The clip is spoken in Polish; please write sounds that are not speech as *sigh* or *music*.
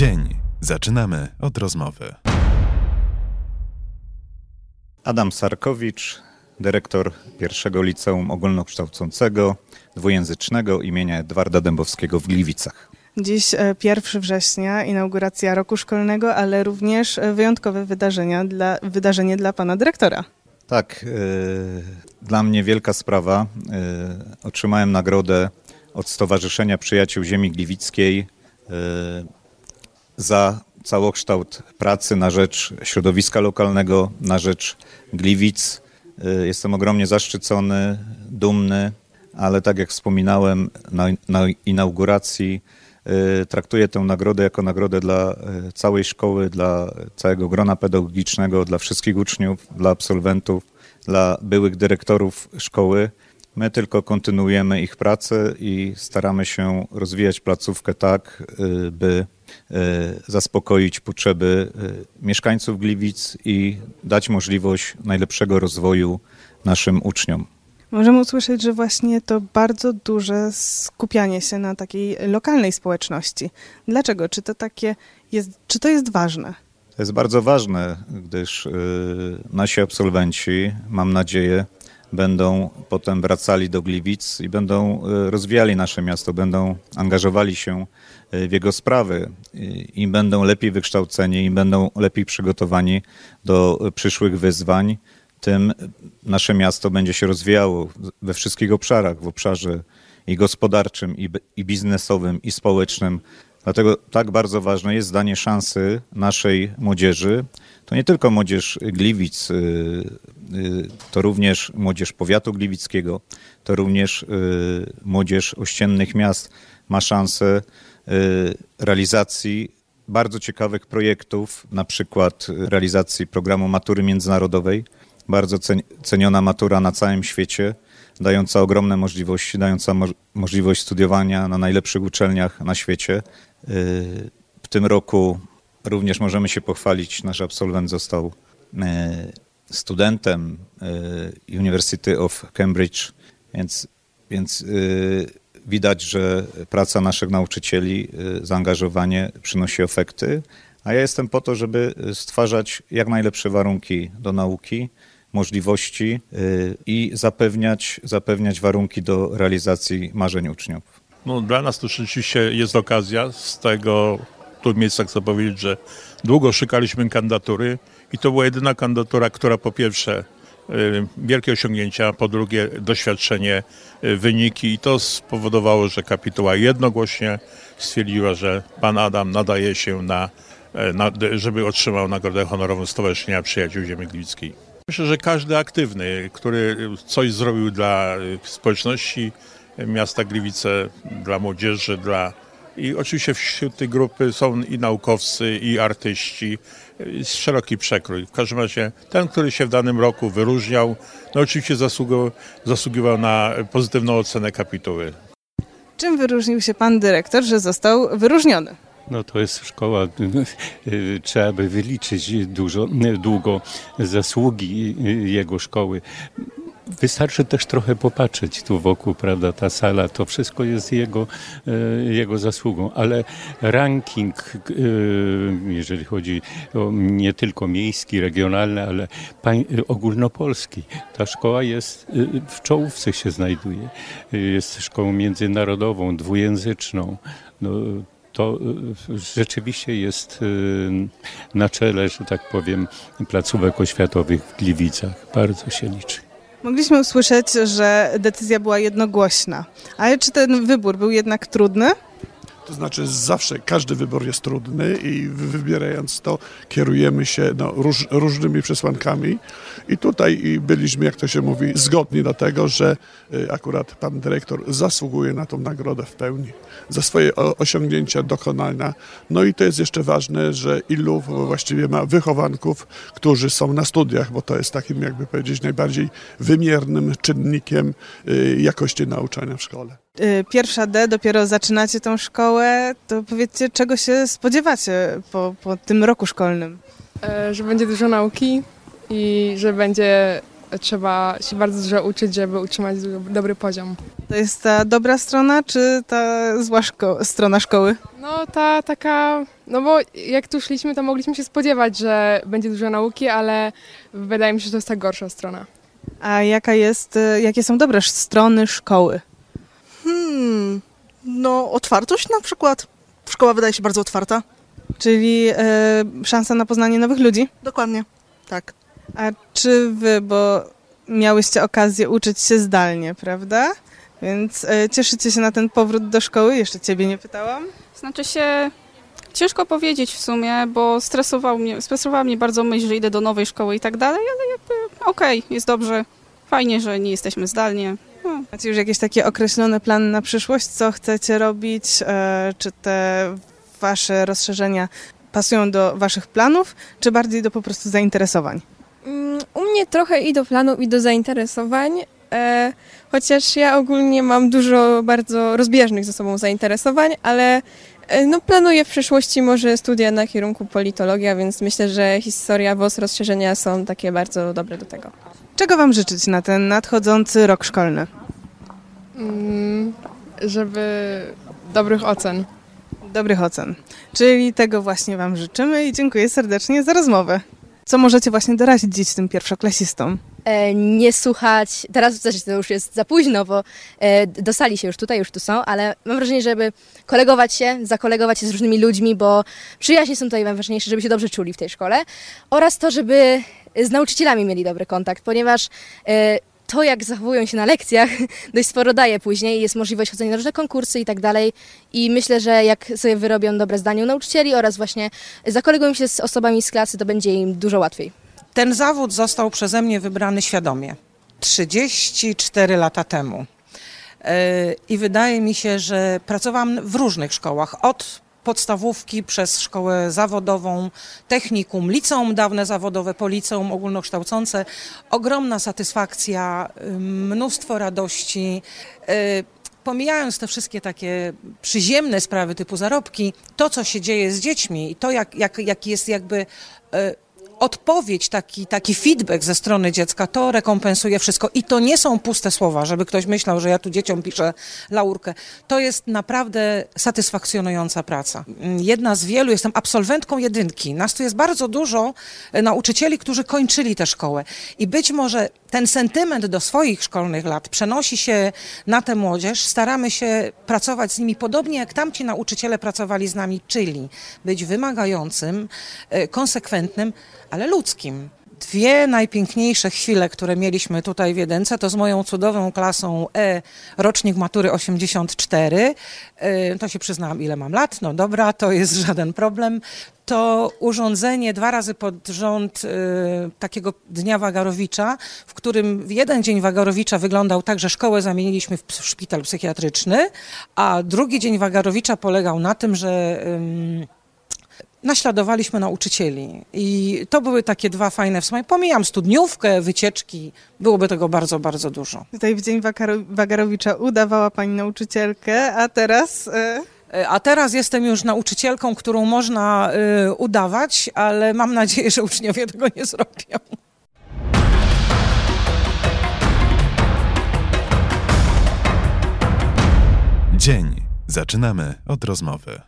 Dzień zaczynamy od rozmowy. Adam Sarkowicz, dyrektor pierwszego liceum ogólnokształcącego dwujęzycznego imienia Edwarda Dębowskiego w Gliwicach. Dziś 1 września, inauguracja roku szkolnego, ale również e, wyjątkowe wydarzenia dla, wydarzenie dla pana dyrektora. Tak, yy, dla mnie wielka sprawa. Yy, otrzymałem nagrodę od Stowarzyszenia Przyjaciół Ziemi Gliwickiej yy, za całokształt pracy na rzecz środowiska lokalnego, na rzecz Gliwic. Jestem ogromnie zaszczycony, dumny, ale tak jak wspominałem na, na inauguracji, traktuję tę nagrodę jako nagrodę dla całej szkoły, dla całego grona pedagogicznego, dla wszystkich uczniów, dla absolwentów, dla byłych dyrektorów szkoły. My tylko kontynuujemy ich pracę i staramy się rozwijać placówkę tak, by zaspokoić potrzeby mieszkańców Gliwic i dać możliwość najlepszego rozwoju naszym uczniom. Możemy usłyszeć, że właśnie to bardzo duże skupianie się na takiej lokalnej społeczności. Dlaczego? Czy to takie jest, czy to jest ważne? To jest bardzo ważne, gdyż nasi absolwenci, mam nadzieję, będą potem wracali do Gliwic i będą rozwijali nasze miasto, będą angażowali się w jego sprawy i będą lepiej wykształceni, i będą lepiej przygotowani do przyszłych wyzwań, tym nasze miasto będzie się rozwijało we wszystkich obszarach, w obszarze i gospodarczym, i, i biznesowym, i społecznym. Dlatego tak bardzo ważne jest danie szansy naszej młodzieży. To nie tylko młodzież Gliwic, to również młodzież powiatu gliwickiego, to również młodzież ościennych miast ma szansę realizacji bardzo ciekawych projektów, na przykład realizacji programu matury międzynarodowej, bardzo ceniona matura na całym świecie, dająca ogromne możliwości, dająca mo możliwość studiowania na najlepszych uczelniach na świecie. W tym roku również możemy się pochwalić, nasz absolwent został studentem University of Cambridge, więc, więc widać, że praca naszych nauczycieli, zaangażowanie przynosi efekty, a ja jestem po to, żeby stwarzać jak najlepsze warunki do nauki, możliwości i zapewniać, zapewniać warunki do realizacji marzeń uczniów. No, dla nas to rzeczywiście jest okazja. Z tego tu miejsca chcę powiedzieć, że długo szukaliśmy kandydatury i to była jedyna kandydatura, która po pierwsze wielkie osiągnięcia, po drugie doświadczenie, wyniki i to spowodowało, że kapituła jednogłośnie stwierdziła, że pan Adam nadaje się na, na żeby otrzymał nagrodę honorową Stowarzyszenia Przyjaciół Ziemi Gliwickiej. Myślę, że każdy aktywny, który coś zrobił dla społeczności miasta Gliwice, dla młodzieży, dla i oczywiście wśród tej grupy są i naukowcy, i artyści, jest szeroki przekrój. W każdym razie ten, który się w danym roku wyróżniał, no oczywiście zasługiwał, zasługiwał na pozytywną ocenę kapituły. Czym wyróżnił się pan dyrektor, że został wyróżniony? No to jest szkoła, trzeba by wyliczyć dużo, długo zasługi jego szkoły. Wystarczy też trochę popatrzeć tu wokół, prawda, ta sala, to wszystko jest jego, jego zasługą, ale ranking, jeżeli chodzi o nie tylko miejski, regionalny, ale ogólnopolski, ta szkoła jest w czołówce się znajduje. Jest szkołą międzynarodową, dwujęzyczną. No, to rzeczywiście jest na czele, że tak powiem, placówek oświatowych w Gliwicach. Bardzo się liczy. Mogliśmy usłyszeć, że decyzja była jednogłośna. Ale czy ten wybór był jednak trudny? To znaczy zawsze każdy wybór jest trudny i wybierając to kierujemy się no, róż, różnymi przesłankami i tutaj byliśmy, jak to się mówi, zgodni do tego, że akurat pan dyrektor zasługuje na tą nagrodę w pełni za swoje osiągnięcia, dokonania. No i to jest jeszcze ważne, że ilu właściwie ma wychowanków, którzy są na studiach, bo to jest takim, jakby powiedzieć, najbardziej wymiernym czynnikiem jakości nauczania w szkole. Pierwsza D, dopiero zaczynacie tą szkołę, to powiedzcie, czego się spodziewacie po, po tym roku szkolnym? Że będzie dużo nauki i że będzie trzeba się bardzo dużo uczyć, żeby utrzymać dobry poziom. To jest ta dobra strona, czy ta zła szko strona szkoły? No ta taka No bo jak tu szliśmy, to mogliśmy się spodziewać, że będzie dużo nauki, ale wydaje mi się, że to jest ta gorsza strona. A jaka jest, e, jakie są dobre strony szkoły? Hmm, no otwartość na przykład. Szkoła wydaje się bardzo otwarta. Czyli e, szansa na poznanie nowych ludzi? Dokładnie, tak. A czy wy, bo miałyście okazję uczyć się zdalnie, prawda? Więc e, cieszycie się na ten powrót do szkoły? Jeszcze ciebie nie pytałam. Znaczy się, ciężko powiedzieć w sumie, bo stresował mnie, stresowała mnie bardzo myśl, że idę do nowej szkoły i tak dalej, ale jakby okej, jest dobrze. Fajnie, że nie jesteśmy zdalnie. No, Macie już jakieś takie określone plany na przyszłość? Co chcecie robić? E, czy te wasze rozszerzenia pasują do waszych planów, czy bardziej do po prostu zainteresowań? Mm, U mnie trochę i do planów, i do zainteresowań, e, chociaż ja ogólnie mam dużo bardzo rozbieżnych ze sobą zainteresowań, ale e, no, planuję w przyszłości może studia na kierunku politologia, więc myślę, że historia, WOS, rozszerzenia są takie bardzo dobre do tego. Czego wam życzyć na ten nadchodzący rok szkolny? Mm, żeby dobrych ocen. Dobrych ocen. Czyli tego właśnie wam życzymy i dziękuję serdecznie za rozmowę. Co możecie właśnie dorazić dziś tym pierwszoklasistom? E, nie słuchać, teraz zasadzie to już jest za późno, bo e, dostali się już tutaj, już tu są, ale mam wrażenie, żeby kolegować się, zakolegować się z różnymi ludźmi, bo przyjaźnie są tutaj najważniejsze, żeby się dobrze czuli w tej szkole oraz to, żeby z nauczycielami mieli dobry kontakt, ponieważ e, to, jak zachowują się na lekcjach, *laughs* dość sporo daje później. Jest możliwość chodzenia na różne konkursy i tak dalej. I myślę, że jak sobie wyrobią dobre zdanie u nauczycieli oraz właśnie zakolegują się z osobami z klasy, to będzie im dużo łatwiej. Ten zawód został przeze mnie wybrany świadomie 34 lata temu. Yy, I wydaje mi się, że pracowałam w różnych szkołach, od podstawówki przez szkołę zawodową, technikum, liceum dawne zawodowe, po liceum ogólnokształcące. Ogromna satysfakcja, mnóstwo radości. Yy, Pomijając te wszystkie takie przyziemne sprawy typu zarobki, to co się dzieje z dziećmi i to jak, jak, jak jest jakby yy, odpowiedź, taki, taki feedback ze strony dziecka, to rekompensuje wszystko. I to nie są puste słowa, żeby ktoś myślał, że ja tu dzieciom piszę laurkę. To jest naprawdę satysfakcjonująca praca. Jedna z wielu, jestem absolwentką jedynki. Nas tu jest bardzo dużo e, nauczycieli, którzy kończyli tę szkołę. I być może ten sentyment do swoich szkolnych lat przenosi się na tę młodzież. Staramy się pracować z nimi podobnie, jak tamci nauczyciele pracowali z nami, czyli być wymagającym, e, konsekwentnym, ale ludzkim. Dwie najpiękniejsze chwile, które mieliśmy tutaj w Jedynce, to z moją cudową klasą E, rocznik matury 84. E, To się przyznałam, ile mam lat. No dobra, to jest żaden problem. To urządzenie dwa razy pod rząd e, takiego Dnia Wagarowicza, w którym w jeden dzień Wagarowicza wyglądał tak, że szkołę zamieniliśmy w szpital psychiatryczny, a drugi dzień Wagarowicza polegał na tym, że... naśladowaliśmy nauczycieli. I to były takie dwa fajne wspomnienia. Pomijam studniówkę, wycieczki, byłoby tego bardzo, bardzo dużo. Tutaj w Dzień Wagarowicza udawała pani nauczycielkę, a teraz... E, E, A teraz jestem już nauczycielką, którą można y, udawać, ale mam nadzieję, że uczniowie tego nie zrobią. Dzień. Zaczynamy od rozmowy.